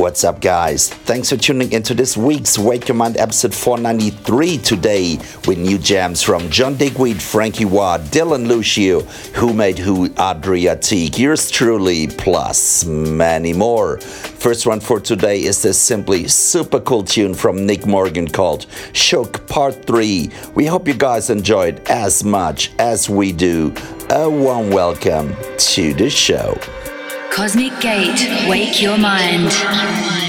What's up, guys? Thanks for tuning into this week's Wake Your Mind episode 493 today with new jams from John Digweed, Franky Wah, Dylhen Luccio, Who Made Who, Adriatique, yours truly, plus many more. First one for today is this simply super cool tune from Nick Morgan called Shook Part 3. We hope you guys enjoyed as much as we do. A warm welcome to the show. Cosmic Gate. Wake your mind.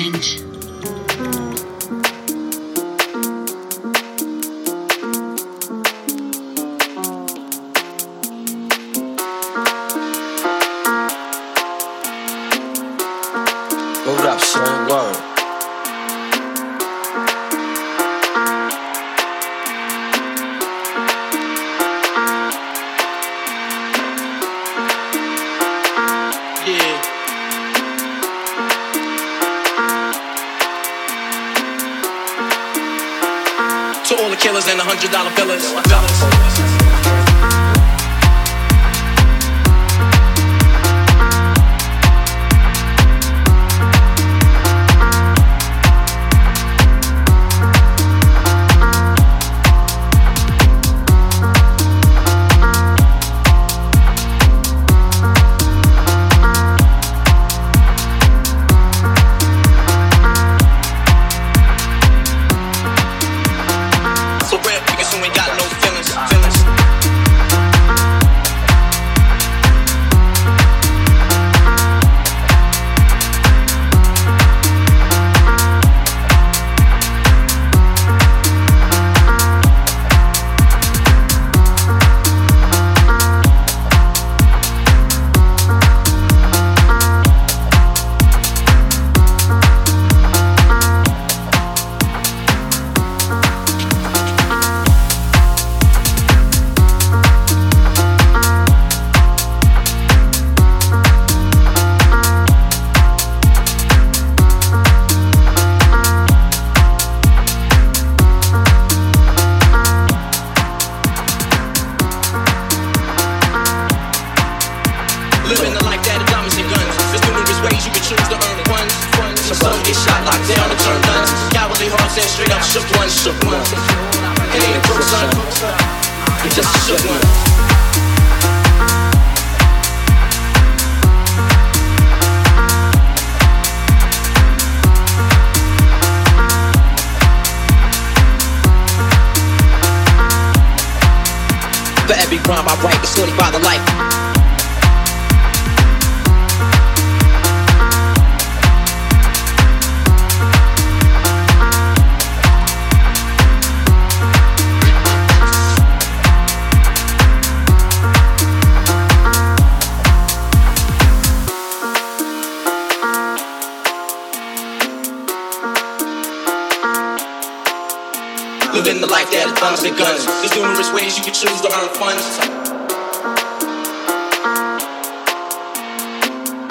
Is bums guns. There's numerous ways you can choose to earn funds.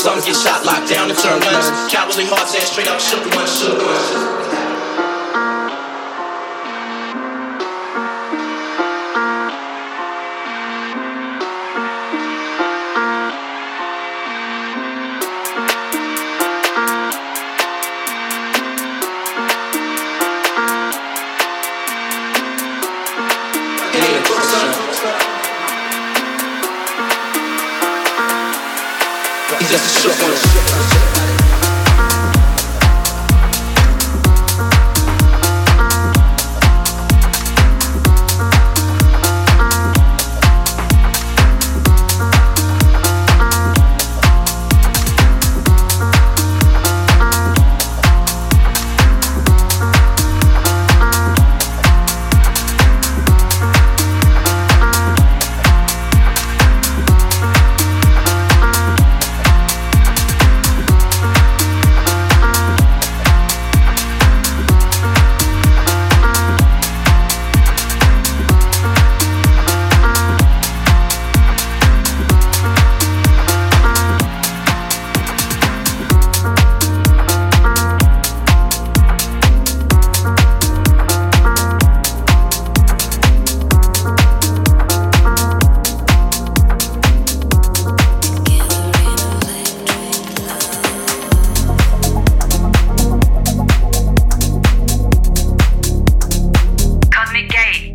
Some get shot, locked down, and turn guns. Cowardly hearts and straight up shook shook.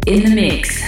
in the mix.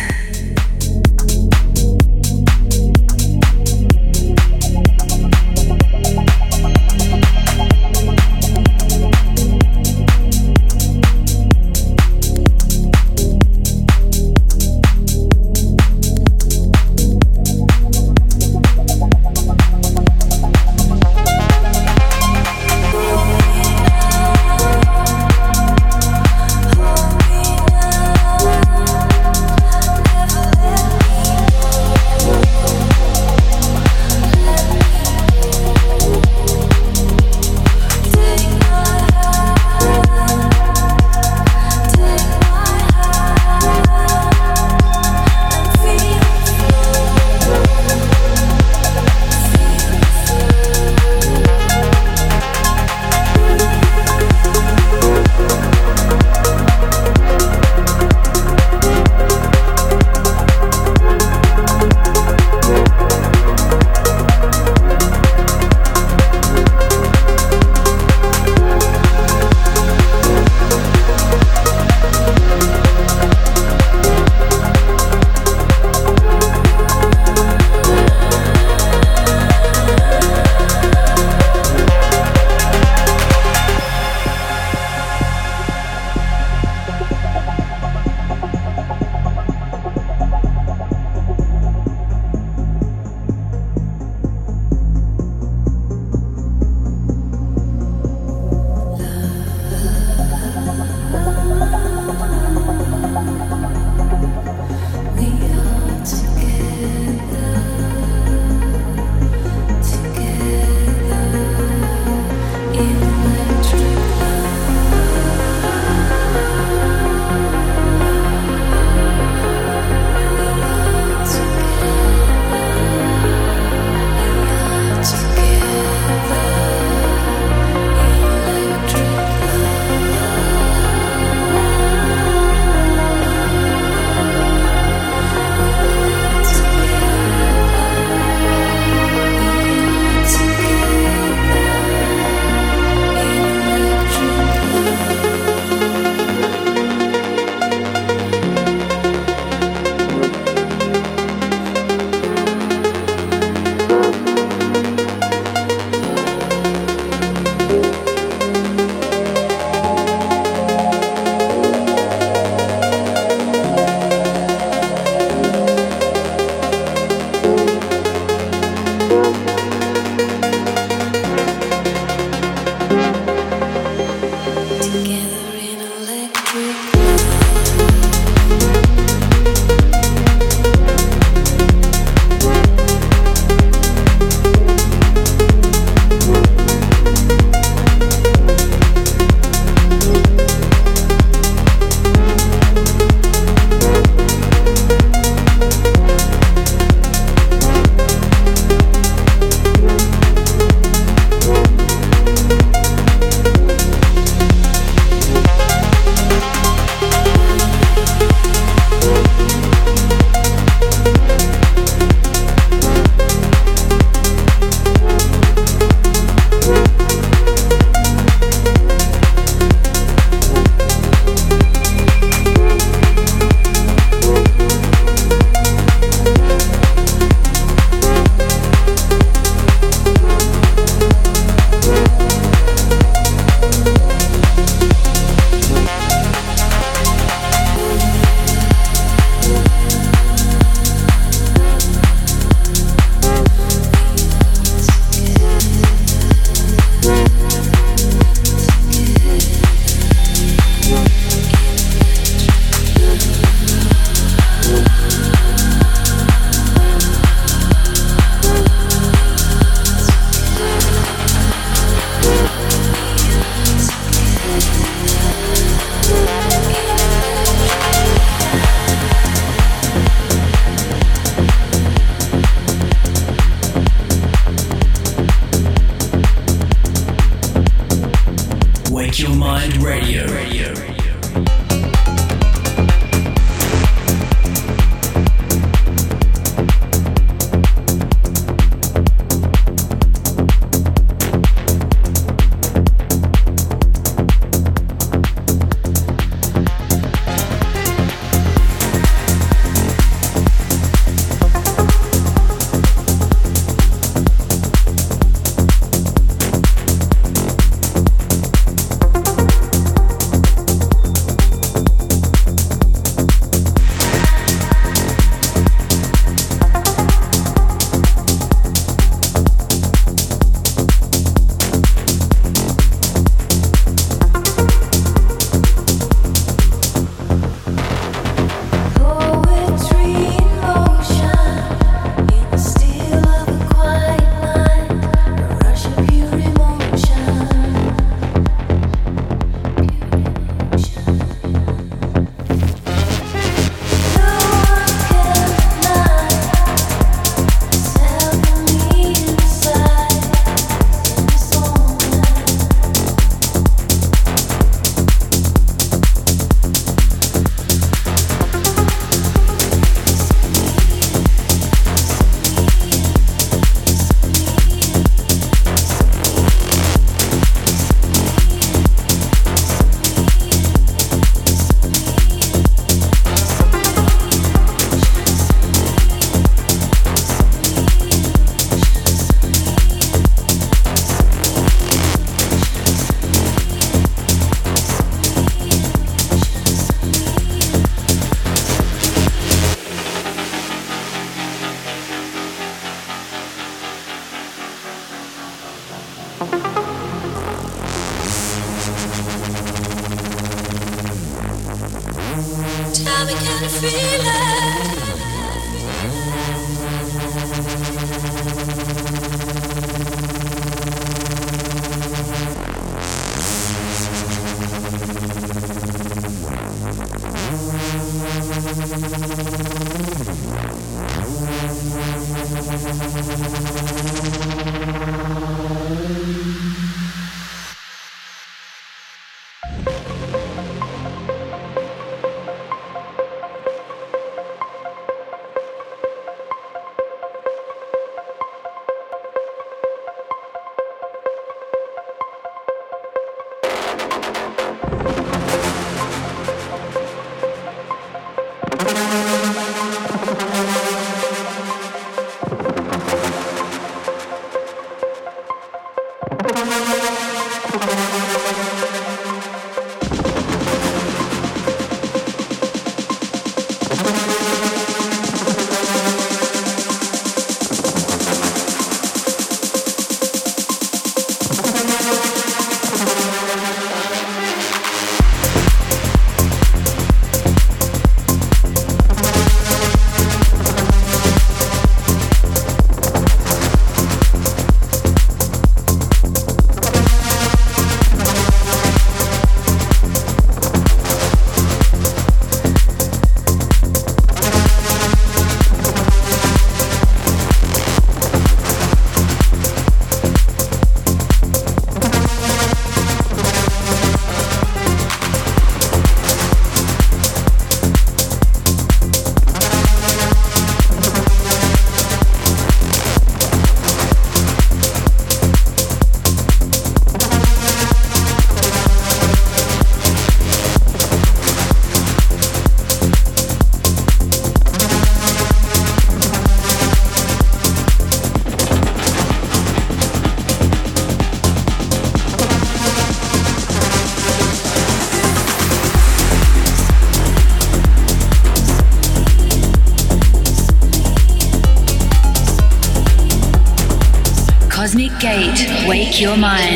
Your mind.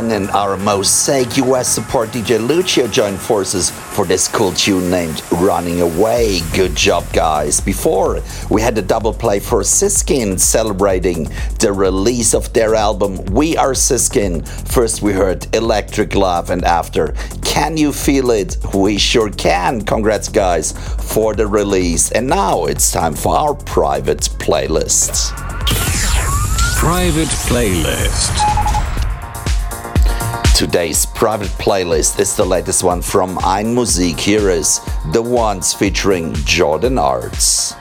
And our Mosaic US support DJ Luccio joined forces for this cool tune named Running Away. Good job, guys. Before, we had a double play for Siskin celebrating the release of their album We Are Siskin. First, we heard Electric Love, and after, Can You Feel It? We sure can. Congrats, guys, for the release. And now it's time for our private playlist. Private playlist. Today's private playlist is the latest one from Einmusik. Here is The Ones featuring Jordan Arts.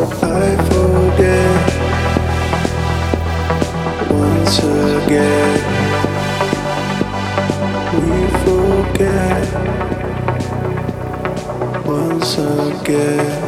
I forget once again. We forget once again.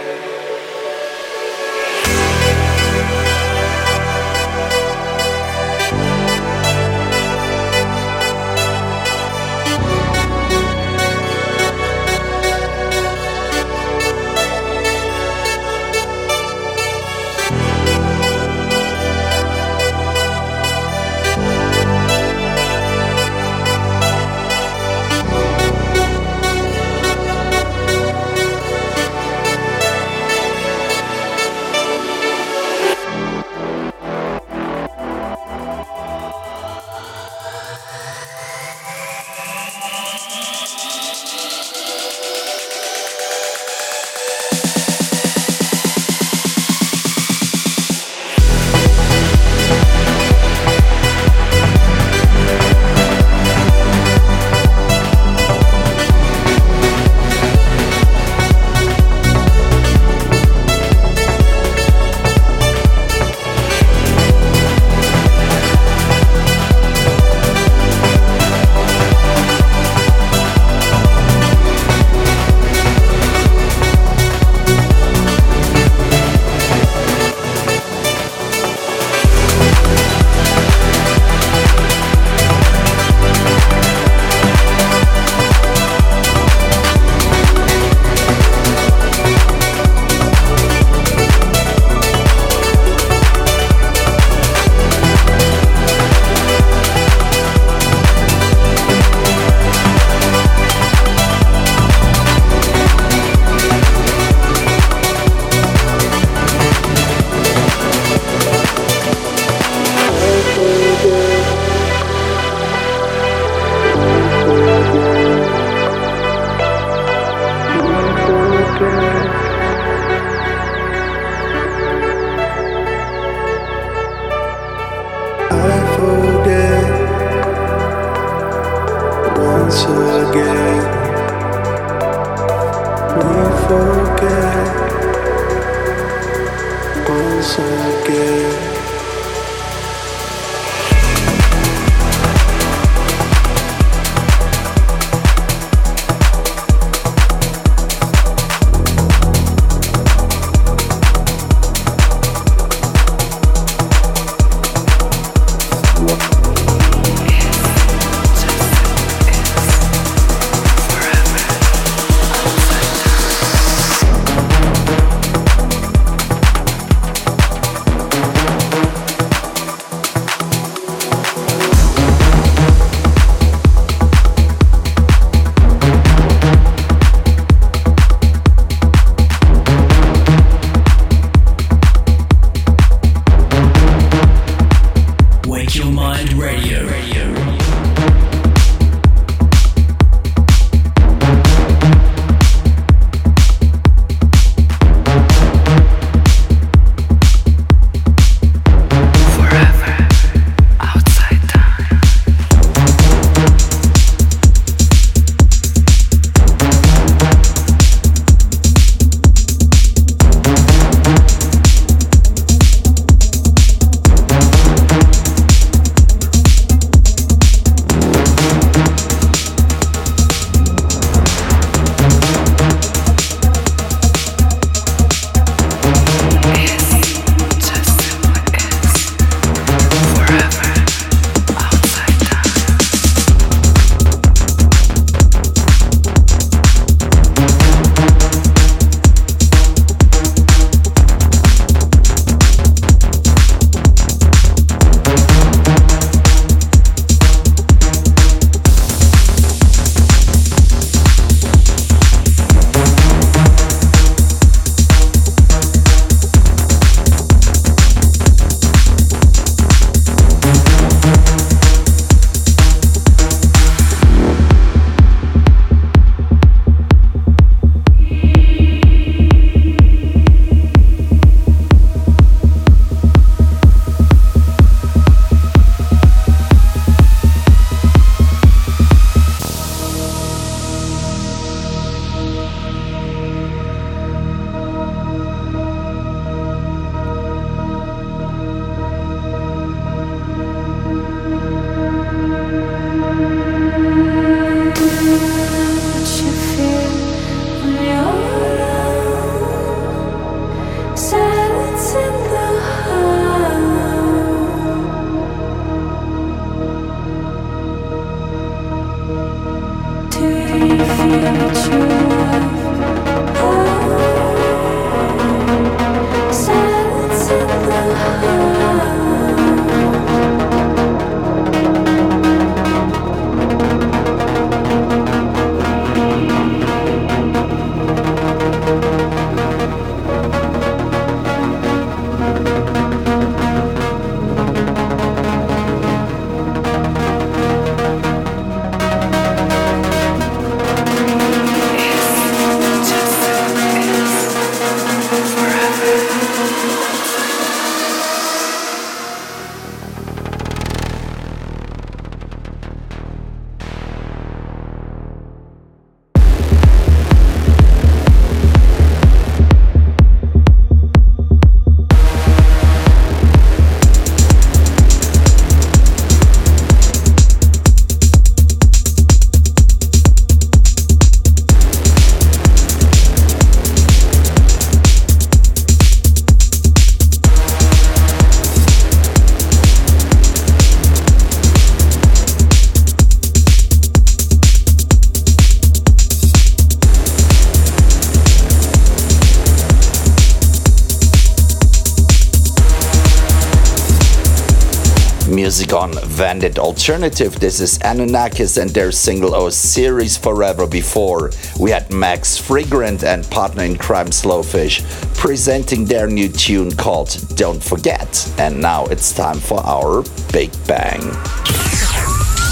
Vandit Alternative. This is Anunnakis and their single Osiris Forever Before. We had Max Freegrant and partner in crime Slowfish presenting their new tune called Don't Forget. And now it's time for our Big Bang.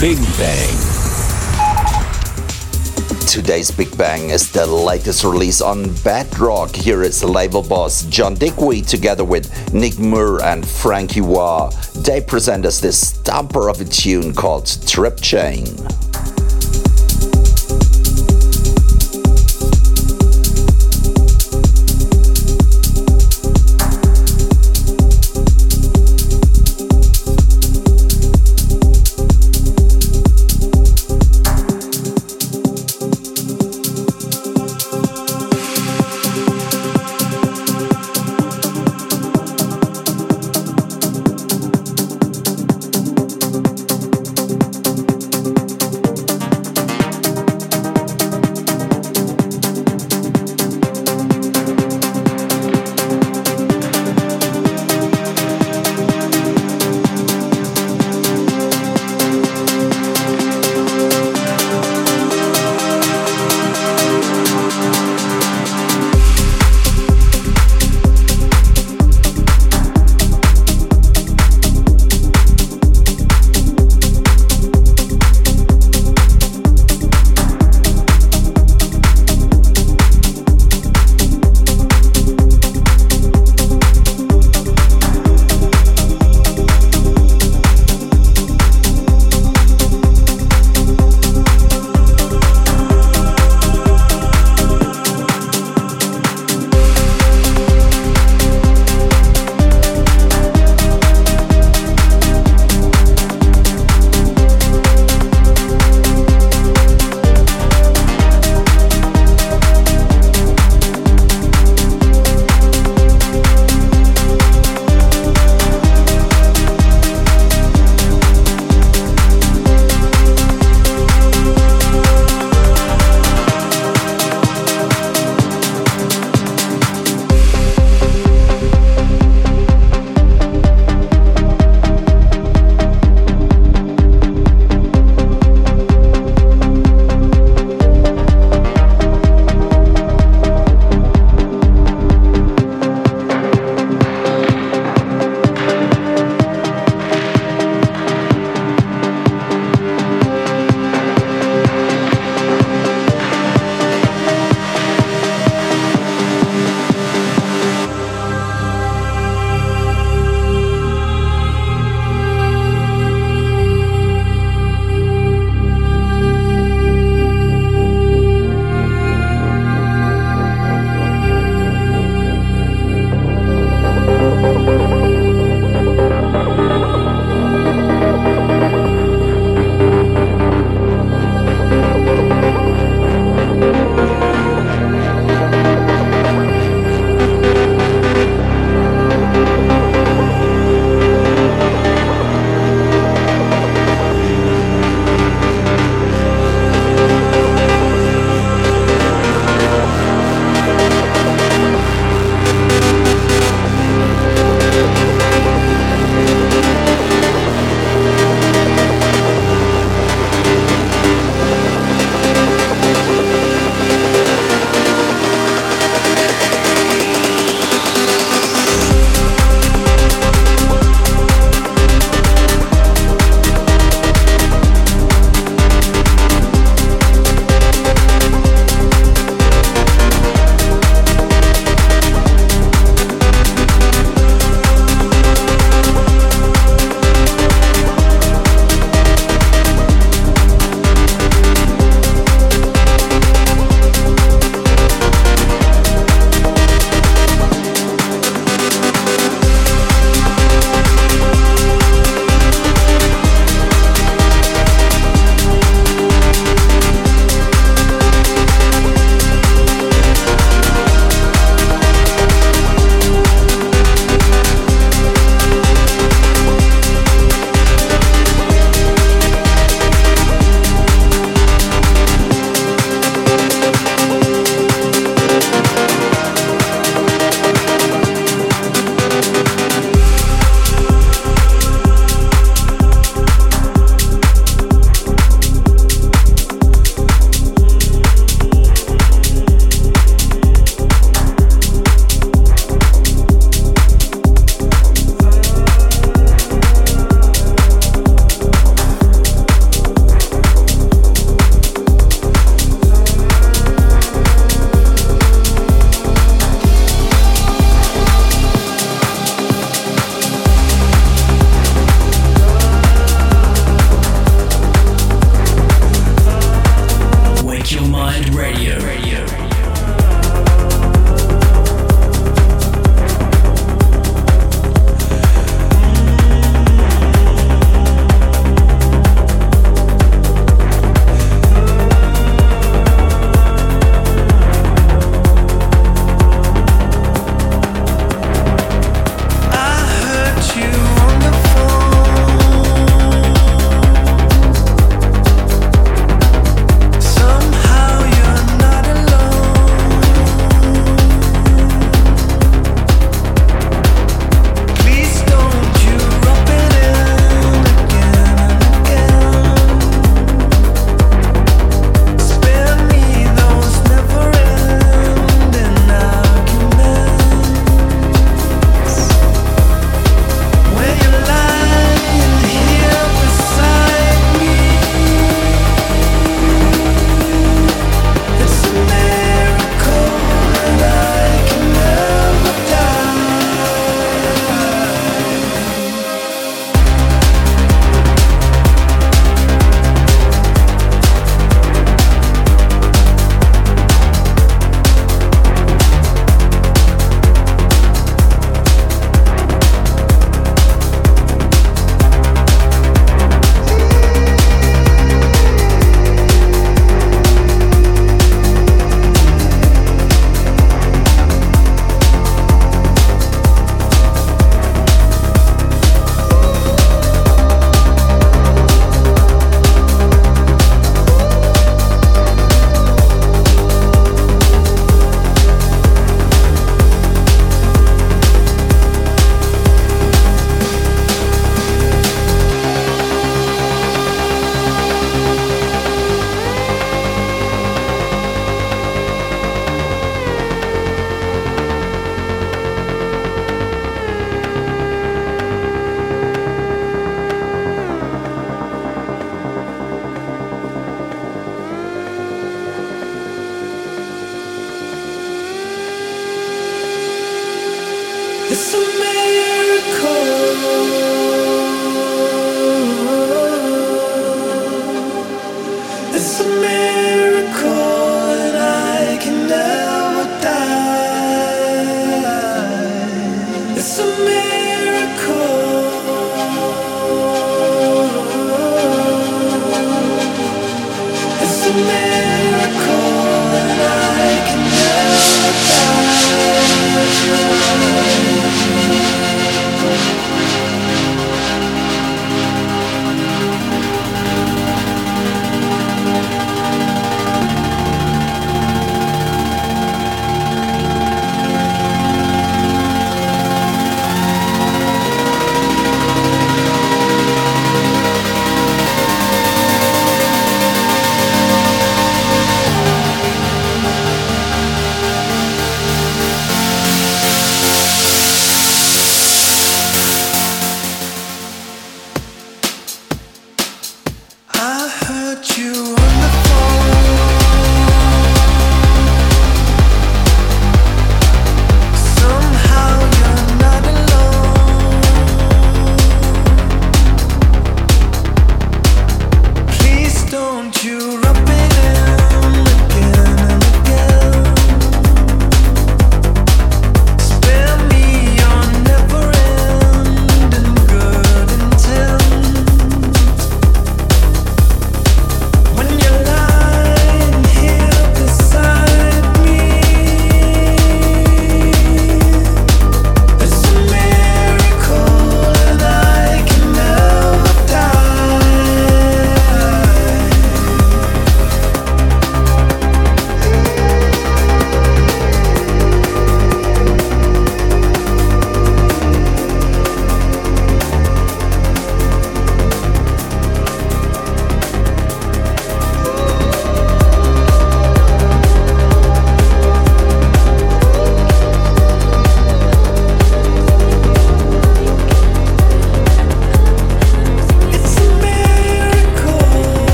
Big Bang. Today's Big Bang is the latest release on Bedrock. Here is label boss John Digweed together with Nick Muir and Franky Wah. They present us this stomper of a tune called Tripchain.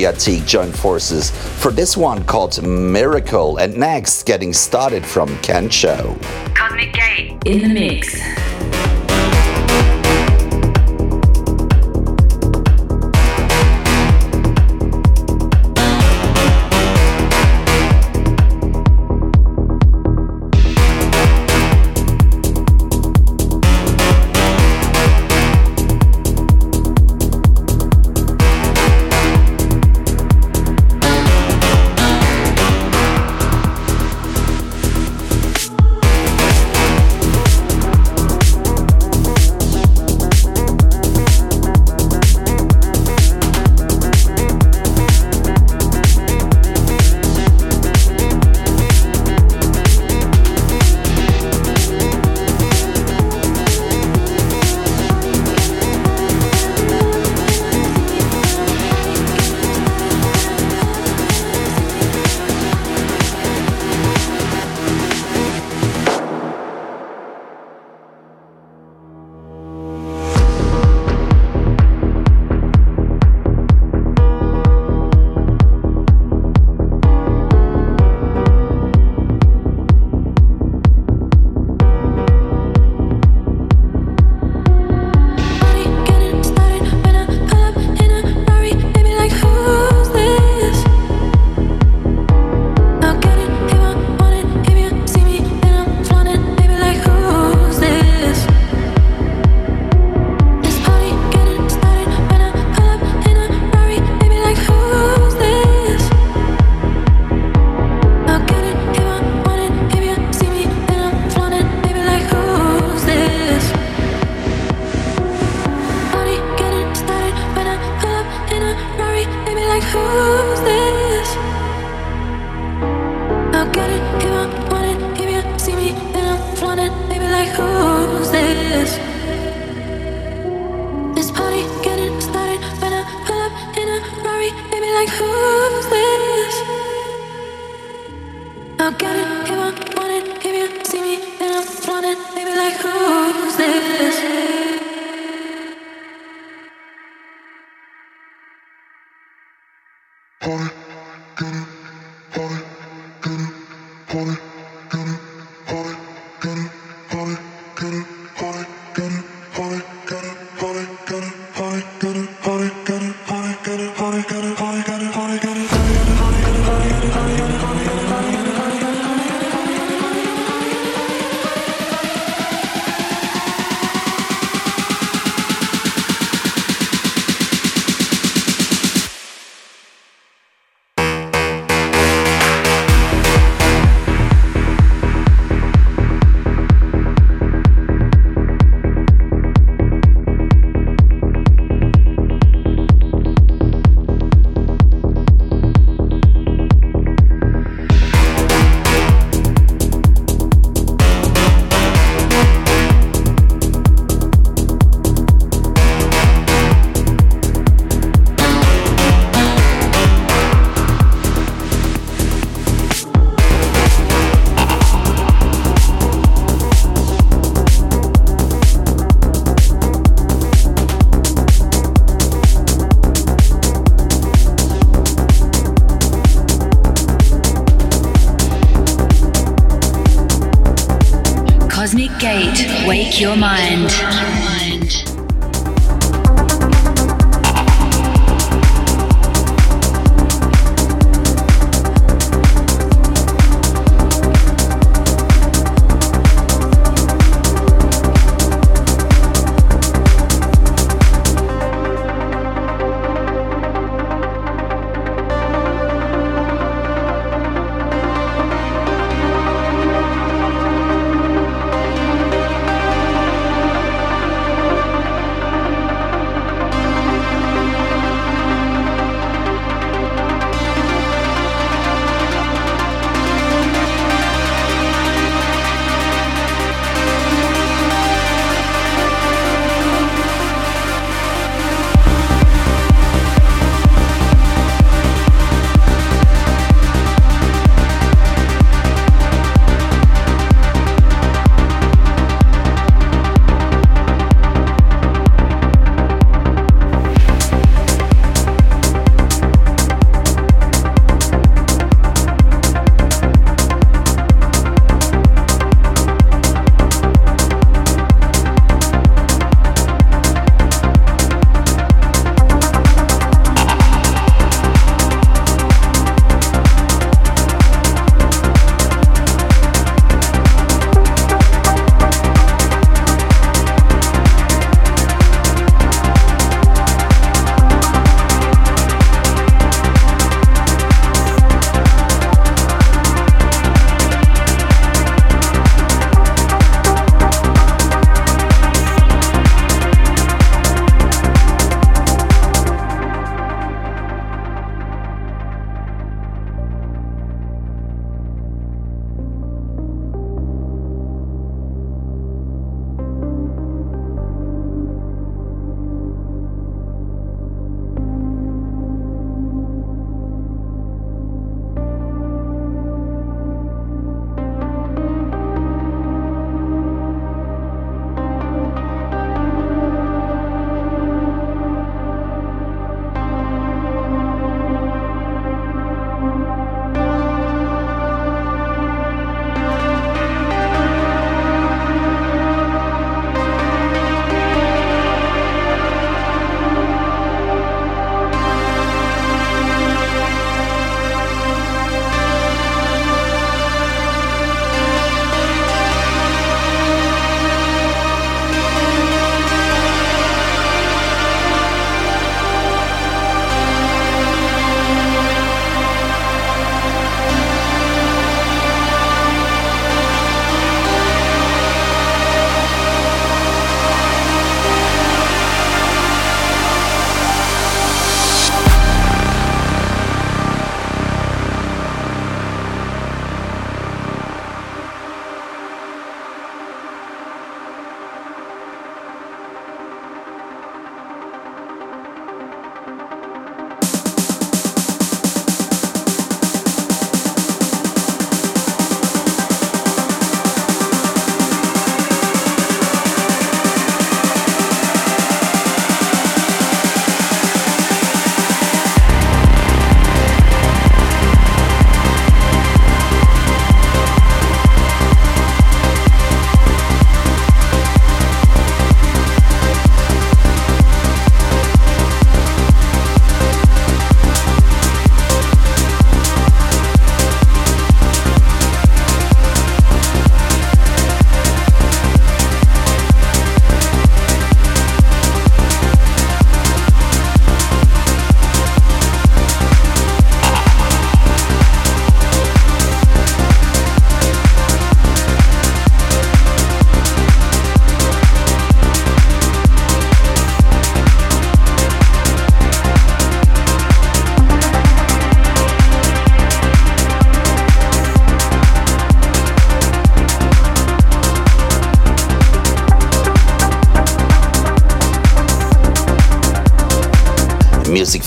Adriatique join forces for this one called Miracle. And next, getting started from KENSHO. Cosmic Gate in the mix.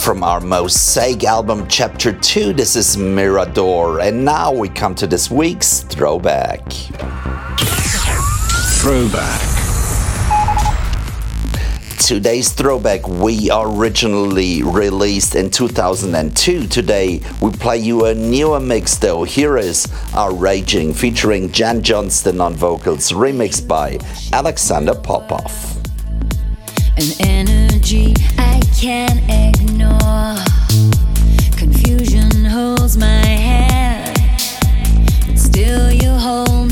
From our Mosaic album, Chapter 2. This is Mirador. And now we come to this week's throwback. Throwback. Today's throwback we originally released in 2002. Today we play you a newer mix though. Here is Our Raging featuring Jan Johnston on vocals, remixed by Alexander Popov. An energy I can't ignore. Confusion holds my hand, still you hold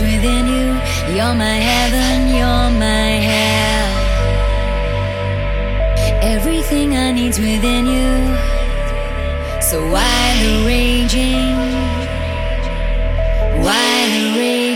Within you. You're my heaven, you're my hell. Everything I need's within you. So why the raging? Why the raging?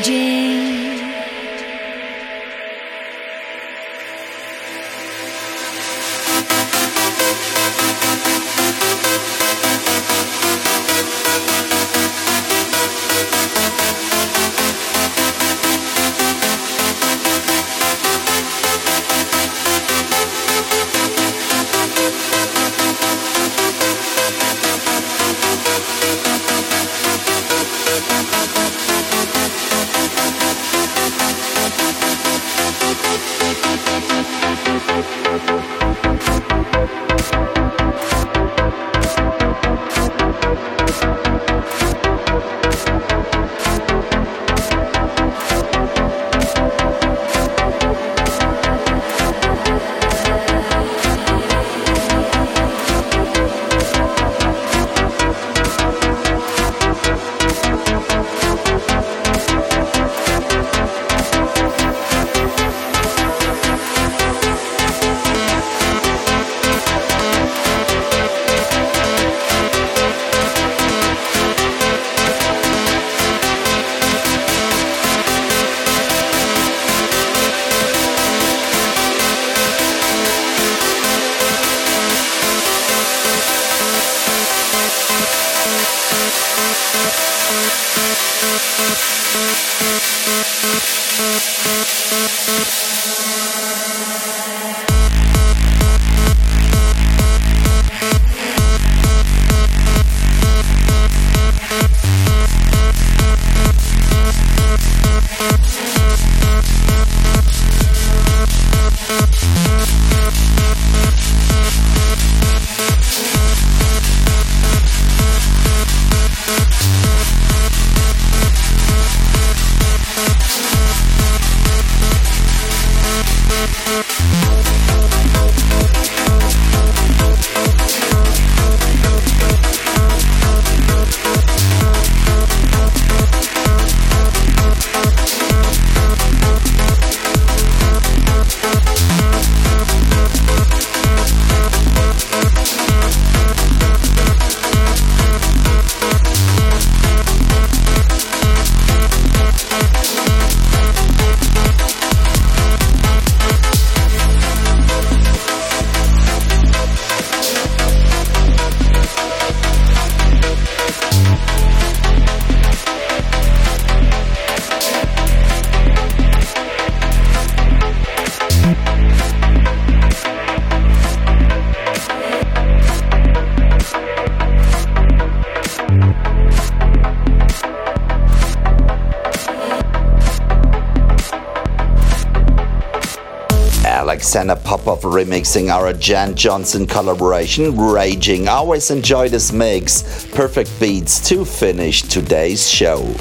Popov remixing our Jan Johnston collaboration, Raging. Always enjoy this mix. Perfect beats to finish today's show.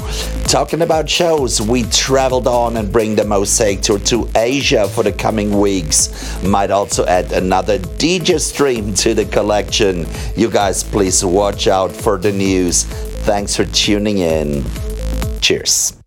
Talking about shows, we traveled on and bring the Mosaic Tour to Asia for the coming weeks. Might also add another DJ stream to the collection. You guys, please watch out for the news. Thanks for tuning in. Cheers.